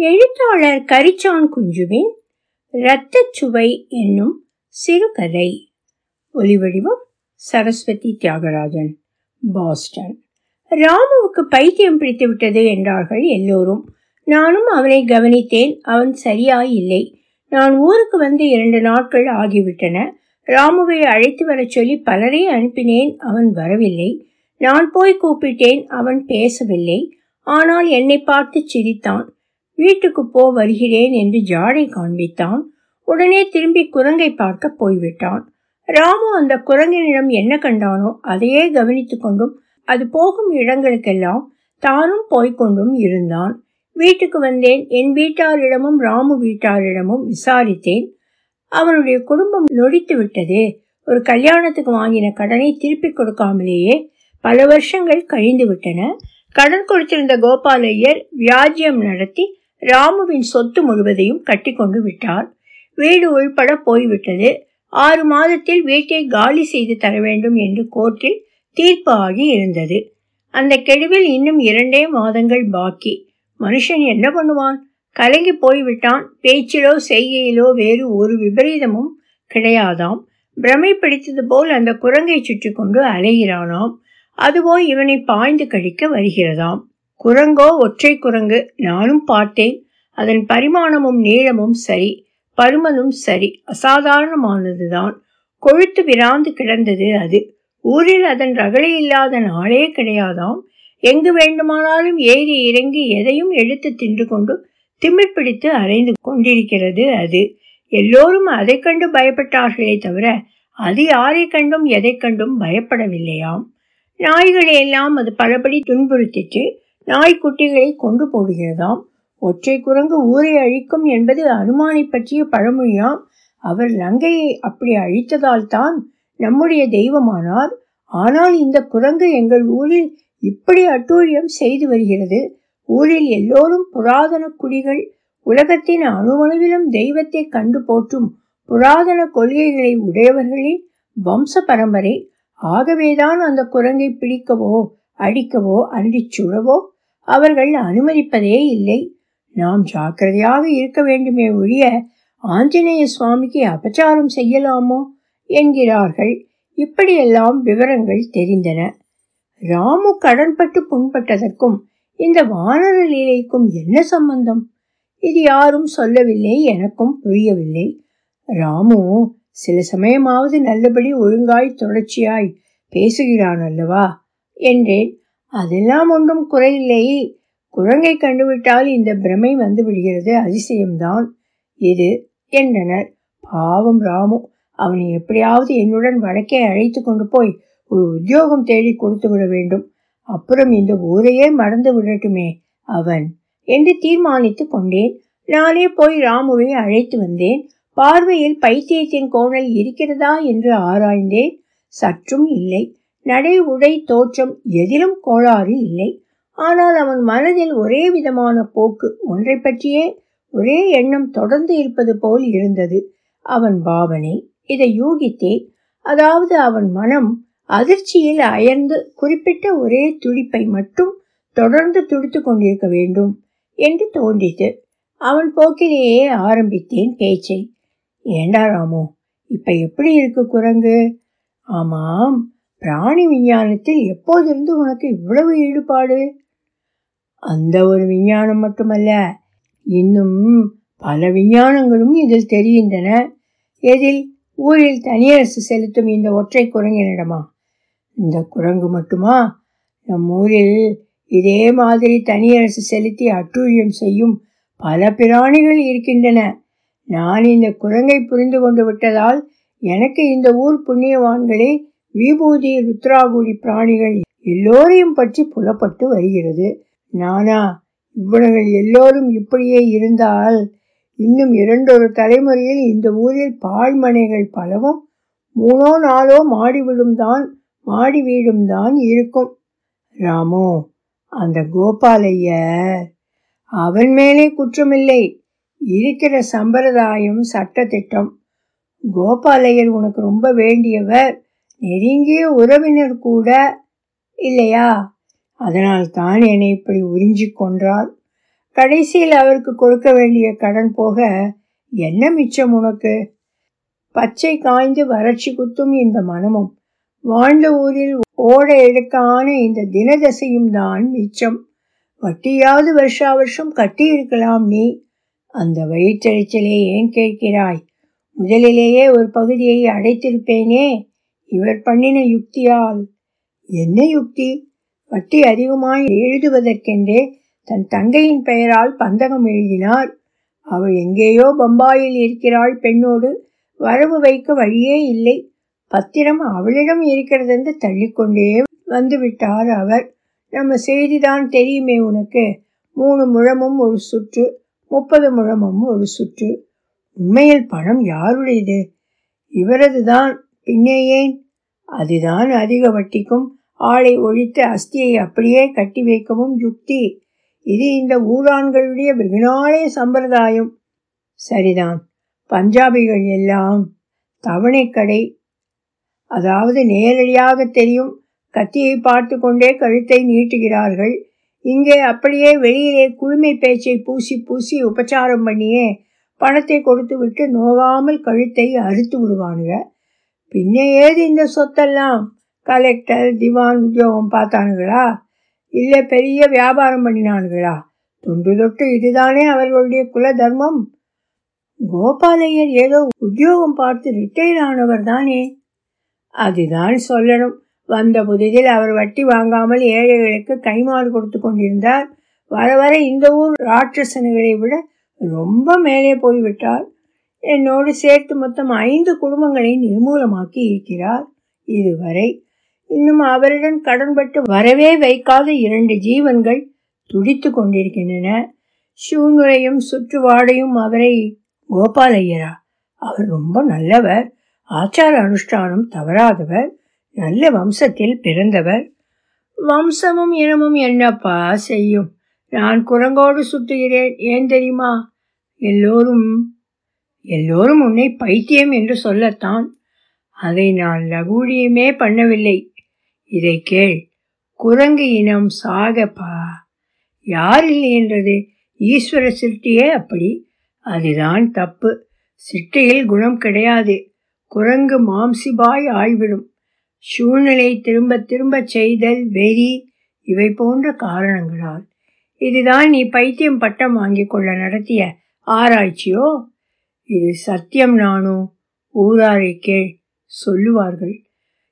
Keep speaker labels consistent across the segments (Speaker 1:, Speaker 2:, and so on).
Speaker 1: எழுத்தாளர் கரிச்சான் குஞ்சுவின் இரத்தச் சுவை என்னும் சிறுகதை. ஒலிவடிவம் சரஸ்வதி தியாகராஜன் பாஸ்டன். ராமுவுக்கு பைத்தியம் பிடித்து விட்டது என்றார்கள் எல்லோரும். நானும் அவனை கவனித்தேன். அவன் சரியாயில்லை நான் ஊருக்கு வந்து இரண்டு நாட்கள் ஆகிவிட்டன. ராமுவை அழைத்து வரச் சொல்லி பலரை அனுப்பினேன். அவன் வரவில்லை. நான் போய் கூப்பிட்டேன். அவன் பேசவில்லை. ஆனால் என்னை பார்த்து சிரித்தான். வீட்டுக்கு போ வருகிறேன் என்று ஜாடை காண்பித்தான். உடனே திரும்பி குரங்கை பார்க்க போய்விட்டான். ராமு அந்த குரங்கினிடம் என்ன கண்டானோ அதையே கவனித்து கொண்டும் அது போகும் இடங்களுக்கெல்லாம் தானும் போய்கொண்டும் இருந்தான். வீட்டுக்கு வந்தேன். என் வீட்டாரிடமும் ராமு வீட்டாரிடமும் விசாரித்தேன். அவனுடைய குடும்பம் நொடித்து விட்டது. ஒரு கல்யாணத்துக்கு வாங்கின கடனை திருப்பி கொடுக்காமலேயே பல வருஷங்கள் கழிந்து விட்டன கடன் கொடுத்திருந்த கோபாலையர் வியாஜியம் நடத்தி ராமுவின் சொத்து முழுவதையும் கட்டி கொண்டு விட்டார் வீடு உள்பட போய்விட்டது. ஆறு மாதத்தில் வீட்டை காலி செய்து தர வேண்டும் என்று கோர்ட்டில் தீர்ப்பு ஆகி இருந்தது. அந்த கெடுவில் இன்னும் இரண்டே மாதங்கள் பாக்கி. மனுஷன் என்ன பண்ணுவான்? கலங்கி போய்விட்டான். பேச்சிலோ செய்கையிலோ வேறு ஒரு விபரீதமும் கிடையாதாம். பிரமை பிடித்தது போல் அந்த குரங்கை சுற்றி கொண்டு அலைகிறானாம். அதுவோ இவனை பாய்ந்து கழிக்க வருகிறதாம். குரங்கோ ஒற்றை குரங்கு நானும் பார்த்தேன் அதன் பரிமாணமும் நீளமும் சரி பருமனும் சரி அசாதாரணமானதுதான். கொழுத்து விராந்து கிடந்தது அது. ஊரில் அதன் ரகளை இல்லாத நாளே கிடையாதாம். எங்கு வேண்டுமானாலும் ஏறி இறங்கி எதையும் எடுத்து தின்று கொண்டு திமிர் பிடித்து அரைந்து கொண்டிருக்கிறது அது. எல்லோரும் அதை கண்டு பயப்பட்டார்களே தவிர அது யாரை கண்டும் எதை கண்டும் பயப்படவில்லையாம். நாய்களை எல்லாம் அது பலபடி துன்புறுத்திட்டு நாய்க்குட்டிகளை கொண்டு போடுகிறதாம். ஒற்றை குரங்கு ஊரை அழிக்கும் என்பது அனுமானை பற்றிய பழமொழியாம். அவர் லங்கையை அப்படி அழித்ததால் தான் நம்முடைய தெய்வமானார். ஆனால் இந்த குரங்கு எங்கள் ஊரில் இப்படி அட்டூழியம் செய்து வருகிறது. ஊரில் எல்லோரும் புராதன குடிகள். உலகத்தின் அணுவணுவிலும் தெய்வத்தை கண்டு போற்றும் புராதன கொள்கைகளை உடையவர்களின் வம்ச பரம்பரை. ஆகவேதான் அந்த குரங்கை பிடிக்கவோ அடிக்கவோ அன்றி சுழவோ அவர்கள் அனுமதிப்பதே இல்லை. நாம் ஜாக்கிரதையாக இருக்க வேண்டுமே ஒழிய ஆஞ்சநேய சுவாமிக்கு அபச்சாரம் செய்யலாமோ என்கிறார்கள். இப்படியெல்லாம் விவரங்கள் தெரிந்தன. ராமு கடன்பட்டு புண்பட்டதற்கும் இந்த வானர லீலைக்கும் என்ன சம்பந்தம்? இது யாரும் சொல்லவில்லை எனக்கும் புரியவில்லை. ராமு சில சமயமாவது நல்லபடி ஒழுங்காய் தொடர்ச்சியாய் பேசுகிறான் அல்லவா? என்றேன். அதெல்லாம் ஒன்றும் குறையில்லை. குரங்கை கண்டுவிட்டால் இந்த பிரமை வந்து விடுகிறது. அதிசயம்தான். இது என்றனர். பாவம் ராமு அவனை எப்படியாவது என்னுடன் வடக்கே அழைத்து கொண்டு போய் ஒரு உத்தியோகம் தேடி கொடுத்து விட வேண்டும். அப்புறம் இந்த ஊரையே மறந்து விடட்டுமே அவன் என்று தீர்மானித்து கொண்டேன். நானே போய் ராமுவை அழைத்து வந்தேன். பார்வையில் பைத்தியத்தின் கோணல் இருக்கிறதா என்று ஆராய்ந்தேன். சற்றும் இல்லை. நடை உடை தோற்றம் எதிலும் கோளாறு இல்லை. ஆனால் அவன் மனதில் ஒரே விதமான போக்கு ஒன்றை பற்றியே ஒரே எண்ணம் தொடர்ந்து இருப்பது போல் இருந்தது. அவன் பாவனை இதை யூகித்தே அதாவது அவன் மனம் அதிர்ச்சியில் அயர்ந்து குறிப்பிட்ட ஒரே துடிப்பை மட்டும் தொடர்ந்து துடித்து கொண்டிருக்க வேண்டும் என்று தோன்றித்து அவன் போக்கிலேயே ஆரம்பித்தேன் பேச்சை. ஏண்டா ராமு இப்ப எப்படி இருக்கு குரங்கு? ஆமாம் பிராணி விஞ்ஞானத்தில் எப்போதிருந்து உனக்கு இவ்வளவு ஈடுபாடு? அந்த ஒரு விஞ்ஞானம் மட்டுமல்ல இன்னும் பல விஞ்ஞானங்களும் இதில் தெரிகின்றன. எதில்? ஊரில் தனியரசு செலுத்தும் இந்த ஒற்றை குரங்கினிடமா இந்த குரங்கு மட்டுமா? நம் ஊரில் இதே மாதிரி தனியரசு செலுத்தி அட்டூழியம் செய்யும் பல பிராணிகள் இருக்கின்றன. நான் இந்த குரங்கை புரிந்து கொண்டு விட்டதால் எனக்கு இந்த ஊர் புண்ணியவான்களே விபூதி ருத்ராகுடி பிராணிகள் எல்லோரையும் பற்றி புலப்பட்டு வருகிறது. நானா இவ்வளவுகள் எல்லோரும் இப்படியே இருந்தால் இன்னும் இரண்டொரு தலைமுறையில் இந்த ஊரில் பாழ்மனைகள் பலவும் மூணோ நாளோ மாடி வீடும் தான் மாடி வீடும் தான் இருக்கும். ராமு அந்த கோபாலையர் அவன் மேலே குற்றமில்லை. இருக்கிற சம்பிரதாயம் சட்டத்திட்டம். கோபாலையர் உனக்கு ரொம்ப வேண்டியவர். நெருங்கிய உறவினர் கூட இல்லையா? அதனால் தான் என்னை இப்படி உறிஞ்சி கொன்றாள். கடைசியில் அவருக்கு கொடுக்க வேண்டிய கடன் போக என்ன மிச்சம் உனக்கு? பச்சை காய்ந்து வறட்சி குத்தும் இந்த மனமும் வாழ்ந்த ஊரில் ஓட எடுக்கான இந்த தினதசையும் தான் மிச்சம். வட்டியாவது வருஷா வருஷம் கட்டி இருக்கலாம் நீ. அந்த வயிற்றெரிச்சலே ஏன் கேட்கிறாய்? முதலிலேயே ஒரு பகுதியை அடைத்திருப்பேனே. இவர் பண்ணின யுக்தியால். என்ன யுக்தி? வட்டி அதிகமாய் எழுதுவதற்கென்றே தன் தங்கையின் பெயரால் பந்தகம் எழுதினார். அவள் எங்கேயோ பம்பாயில் இருக்கிறாள் பெண்ணோடு வரவு வைக்க வழியே இல்லை. பத்திரம் அவளிடம் இருக்கிறதென்று தள்ளிக்கொண்டே வந்துவிட்டார் அவர். நம்ம செய்திதான் தெரியுமே உனக்கு. மூணு முழமும் ஒரு சுற்று முப்பது முழமும் ஒரு சுற்று. உண்மையில் பணம் யாருடையது? இவரது தான் பின்னே ஏன்? அதுதான் அதிக வட்டிக்கும் ஆளை ஒழித்து அஸ்தியை அப்படியே கட்டி வைக்கவும் யுக்தி. இது இந்த ஊரான்களுடைய வெகுநாளே சம்பிரதாயம். சரிதான். பஞ்சாபிகள் எல்லாம் தவணைக்கடை அதாவது நேரடியாக தெரியும் கத்தியை பார்த்து கொண்டே கழுத்தை நீட்டுகிறார்கள். இங்கே அப்படியே வெளியிலே குளுமை பேச்சை பூசி பூசி உபச்சாரம் பண்ணியே பணத்தை கொடுத்து விட்டு நோகாமல் கழுத்தை அறுத்து விடுவானுங்க. பின்ன ஏது இந்த சொத்தெல்லாம்? கலெக்டர் திவான் உத்தியோகம் பார்த்தானுங்களா? இல்லை பெரிய வியாபாரம் பண்ணினானுங்களா? தொன்று தொட்டு இதுதானே அவர்களுடைய குல தர்மம்? கோபாலையர் ஏதோ உத்தியோகம் பார்த்து ரிட்டையர் ஆனவர் தானே? அதுதான் சொல்லணும். வந்த புதிதில் அவர் வட்டி வாங்காமல் ஏழைகளுக்கு கைமாறு கொடுத்து கொண்டிருந்தார். வர வர இந்த ஊர் ராட்சசனுகளை விட ரொம்ப மேலே போய்விட்டார். என்னோடு சேர்த்து மொத்தம் ஐந்து குடும்பங்களை நிர்மூலமாக்கி இருக்கிறார். இதுவரை இன்னும் அவரிடம் கடன்பட்டு வரவே வைக்காத இரண்டு ஜீவன்கள் துடித்து கொண்டிருக்கின்றன. சூழ்நிலையும் சுற்றுவாடையும் அவரை கோபாலையரா அவர் ரொம்ப நல்லவர். ஆச்சார அனுஷ்டானம் தவறாதவர். நல்ல வம்சத்தில் பிறந்தவர். வம்சமும் இனமும் என்னப்பா செய்யும்? நான் குரங்கோடு சுட்டுகிறேன் ஏன் தெரியுமா? எல்லோரும் எல்லோரும் உன்னை பைத்தியம் என்று சொல்லத்தான். அதை நான் லகூடியுமே பண்ணவில்லை. இதை கேள். குரங்கு இனம் சாகப்பா. யார் இல்லை என்றது? ஈஸ்வர சிருஷ்டியே அப்படி. அதுதான் தப்பு. சிட்டையில் குணம் கிடையாது. குரங்கு மாம்சிபாய் ஆய்விடும். சூழ்நிலை திரும்ப திரும்ப செய்தல் வெறி இவை போன்ற காரணங்களால். இதுதான் நீ பைத்தியம் பட்டம் வாங்கிக் கொள்ள நடத்திய ஆராய்ச்சியோ? இது சத்தியம் நானோ? ஊராரை கேள் சொல்லுவார்கள்.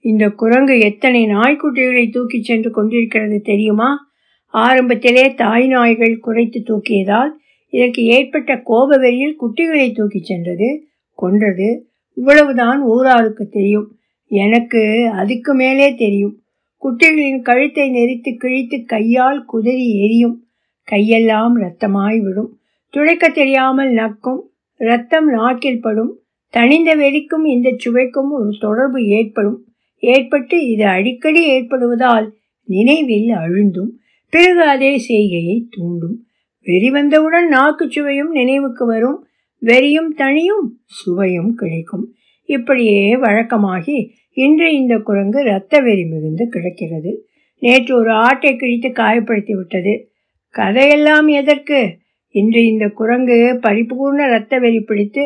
Speaker 1: இந்த குரங்கு எத்தனை நாய்க்குட்டிகளை தூக்கிச் சென்று கொண்டிருக்கிறது தெரியுமா? ஆரம்பத்திலே தாய் நாய்கள் குறைத்து தூக்கியதால் இதற்கு ஏற்பட்ட கோப வெறியில் குட்டிகளை தூக்கிச் சென்றது கொன்றது. இவ்வளவுதான் ஊராருக்கு தெரியும். எனக்கு அதுக்கு மேலே தெரியும். குட்டிகளின் கழுத்தை நெரித்து கிழித்து கையால் குதறி எரியும். கையெல்லாம் ரத்தமாய் விடும். துடைக்க தெரியாமல் நக்கும். இரத்தம் நாக்கில் படும் தனிந்த வெறிக்கும் இந்த சுவைக்கும் ஒரு தொடர்பு ஏற்படும். ஏற்பட்டு இது அடிக்கடி ஏற்படுவதால் நினைவில் அழுந்தும் பிறகு அதே செய்கையை தூண்டும். வெறி வந்தவுடன் நாக்கு சுவையும் நினைவுக்கு வரும் வெறியும் தனியும் சுவையும் கிடைக்கும். இப்படியே வழக்கமாகி இன்று இந்த குரங்கு இரத்த வெறி மிகுந்து கிடக்கிறது. நேற்று ஒரு ஆட்டை கிழித்து காயப்படுத்தி விட்டது. கதையெல்லாம் எதற்கு? இன்று இந்த குரங்கு பரிபூர்ண இரத்த வெறி பிடித்து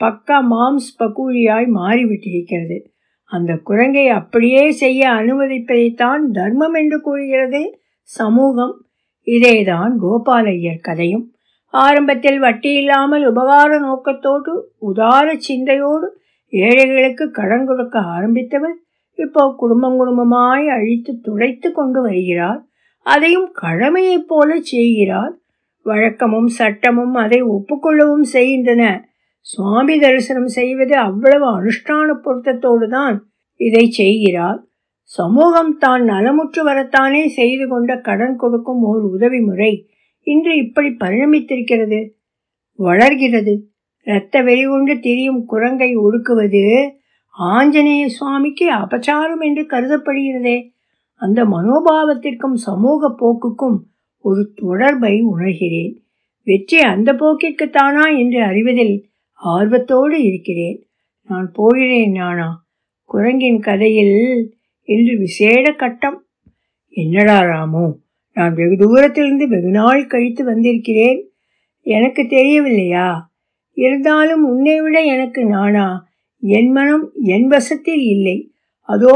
Speaker 1: பக்கா மாம்ஸ் பகூலியாய் மாறிவிட்டிருக்கிறது. அந்த குரங்கை அப்படியே செய்ய அனுமதிப்பதைத்தான் தர்மம் என்று கூறுகிறது சமூகம். இதேதான் கோபாலையர் கதையும். ஆரம்பத்தில் வட்டி இல்லாமல் உபகார நோக்கத்தோடு உதார சிந்தையோடு ஏழைகளுக்கு கடன் கொடுக்க ஆரம்பித்தவர் இப்போ குடும்பம் குடும்பமாய் அழித்து துடைத்து கொண்டு வருகிறார். அதையும் கடமையைப் போல செய்கிறார். வழக்கமும் சட்டமும் அதை ஒப்புக்கொள்ளவும் செய்கின்றன. சுவாமி தரிசனம் செய்வது அவ்வளவு அனுஷ்டான பொருத்தத்தோடு தான் இதை செய்கிறார். சமூகம் தான் நலமுற்று வரத்தானே செய்து கொண்ட கடன் கொடுக்கும் ஓர் உதவி முறை. இன்று இப்படி பரிணமித்திருக்கிறது. வளர்கிறது. இரத்த வெளிகொண்டு திரியும் குரங்கை ஒடுக்குவது ஆஞ்சநேய சுவாமிக்கு அபச்சாரம் என்று கருதப்படுகிறதே. அந்த மனோபாவத்திற்கும் சமூக போக்குக்கும் ஒரு தொடர்பை உணர்கிறேன். வெற்றி அந்த போக்கிற்குத்தானா என்று அறிவதில் ஆர்வத்தோடு இருக்கிறேன். நான் போகிறேன் நானா? குரங்கின் கதையில் இன்று விசேட கட்டம். என்னடா ராமு நான் வெகு தூரத்திலிருந்து வெகு நாள் கழித்து வந்திருக்கிறேன். எனக்கு தெரியவில்லையா? இருந்தாலும் உன்னை விட எனக்கு நானா? என் மனம் என் வசத்தில் இல்லை. அதோ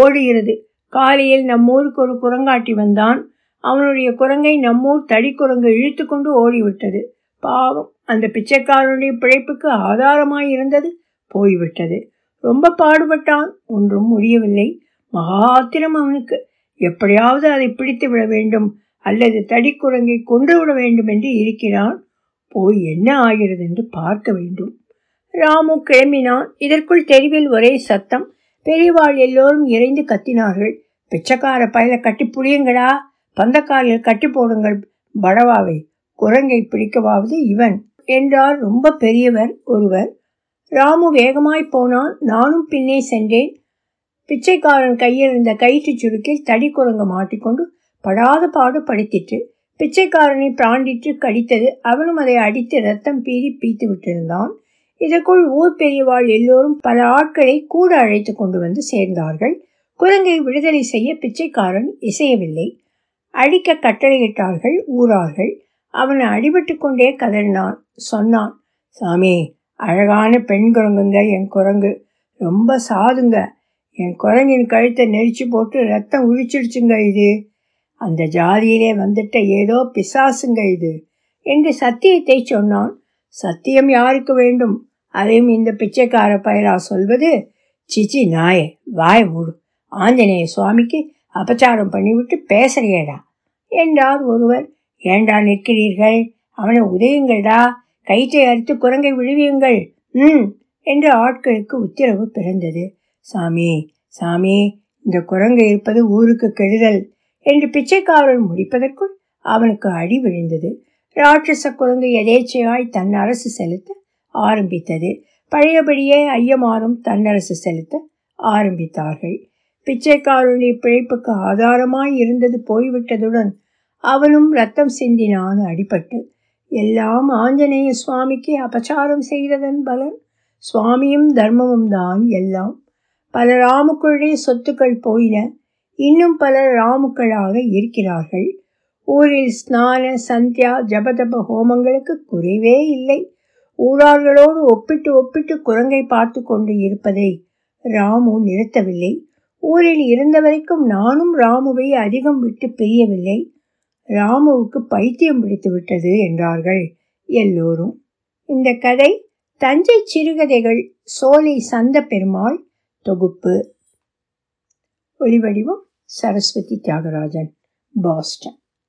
Speaker 1: ஓடுகிறது. காலையில் நம்மூருக்கு ஒரு குரங்காட்டி வந்தான். அவனுடைய குரங்கை நம்மூர் தடி குரங்கு இழுத்து கொண்டு ஓடிவிட்டது. பாவம் அந்த பிச்சைக்காரனுடைய பிழைப்புக்கு ஆதாரமாய் இருந்தது போய்விட்டது. ரொம்ப பாடுபட்டான் ஒன்றும் முடியவில்லை. மகாத்திரம் அவனுக்கு எப்படியாவது அதை பிடித்து விட வேண்டும் அல்லது தடி குரங்கை கொன்று விட வேண்டும் என்று இருக்கிறான். போய் என்ன ஆகிறது என்று பார்க்க வேண்டும். ராமு கிளம்பினான். இதற்குள் தெருவில் ஒரே சத்தம் பெரியவாள் எல்லோரும் இறைந்து கத்தினார்கள். பிச்சைக்கார பயல கட்டி புளியுங்களா பந்தக்காலில் கட்டி போடுங்கள் படவாவை. குரங்கை பிடிக்கவாவது இவன். என்றார் ரொம்ப பெரியவர் ஒருவர். ராமு வேகமாய் போனான். நானும் பின்னே சென்றேன். பிச்சைக்காரன் கையில் இருந்த கயிற்று சுருக்கில் தடி குரங்கு மாட்டிக்கொண்டு படாத பாடு படுத்திட்டு பிச்சைக்காரனை பிராண்டிட்டு கடித்தது அவனும் அதை அடித்து ரத்தம் பீறி பீத்து விட்டிருந்தான். இதற்குள் ஊர் பெரியவாள் எல்லோரும் பல ஆட்களை கூட அழைத்து கொண்டு வந்து சேர்ந்தார்கள். குரங்கை விடுதலை செய்ய பிச்சைக்காரன் இசையவில்லை. அடிக்க கட்டளையிட்டார்கள் ஊரார்கள் அவன் அடிபட்டு கொண்டே கதறினான். சொன்னான் சாமி அழகான பெண் குரங்குங்க என் குரங்கு. ரொம்ப சாதுங்க. என் குரங்கின் கழுத்தை நெரிச்சு போட்டு ரத்தம் உரிச்சிடுச்சுங்க இது. அந்த ஜாதியிலே வந்துட்ட ஏதோ பிசாசுங்க இது என்று சத்தியத்தை சொன்னான். சத்தியம் யாருக்கு வேண்டும்? அதையும் இந்த பிச்சைக்கார பயிரா சொல்வது? சிச்சி நாயே வாய் மூடு. ஆஞ்சநேய சுவாமிக்கு அபச்சாரம் பண்ணிவிட்டு பேசுறியேடா. என்றார் ஒருவர். ஏண்டா நிற்கிறீர்கள்? அவனை உதயுங்கள்டா. கயிற்றை அறுத்து குரங்கை விழுவியுங்கள். ம் என்று ஆட்களுக்கு உத்தரவு பிறந்தது. சாமி சாமி இந்த குரங்கு இருப்பது ஊருக்கு கெடுதல் என்று பிச்சைக்காரன் முடிப்பதற்குள் அவனுக்கு அடி விழுந்தது. ராட்சச குரங்கு எதேச்சையாய் தன் அரசு செலுத்த ஆரம்பித்தது. பழையபடியே ஐயமாரும் தன்னரசு செலுத்த ஆரம்பித்தார்கள். பிச்சைக்காரனுடைய பிழைப்புக்கு ஆதாரமாய் இருந்தது போய்விட்டதுடன் அவனும் ரத்தம் சிந்தினான் அடிபட்டு. எல்லாம் ஆஞ்சநேய சுவாமிக்கு அபச்சாரம் செய்ததன் பலன். சுவாமியும் தர்மமும் தான் எல்லாம். பல ராமுக்களுடைய சொத்துக்கள் போயின. இன்னும் பலர் ராமுக்களாக இருக்கிறார்கள். ஊரில் ஸ்நான சந்தியா ஜபதப ஹோமங்களுக்கு குறைவே இல்லை. ஊரார்களோடு ஒப்பிட்டு ஒப்பிட்டு குரங்கை பார்த்து கொண்டு இருப்பதை ராமு நிறுத்தவில்லை. ஊரில் இருந்த வரைக்கும் நானும் ராமுவை அதிகம் விட்டு பிரியவில்லை. ராமுவுக்கு பைத்தியம் பிடித்து விட்டது என்றார்கள் எல்லோரும். இந்த கதை தஞ்சை சிறுகதைகள் சோலை சந்த பெருமாள் தொகுப்பு. ஒளிவடிவம் சரஸ்வதி தியாகராஜன் பாஸ்டன்.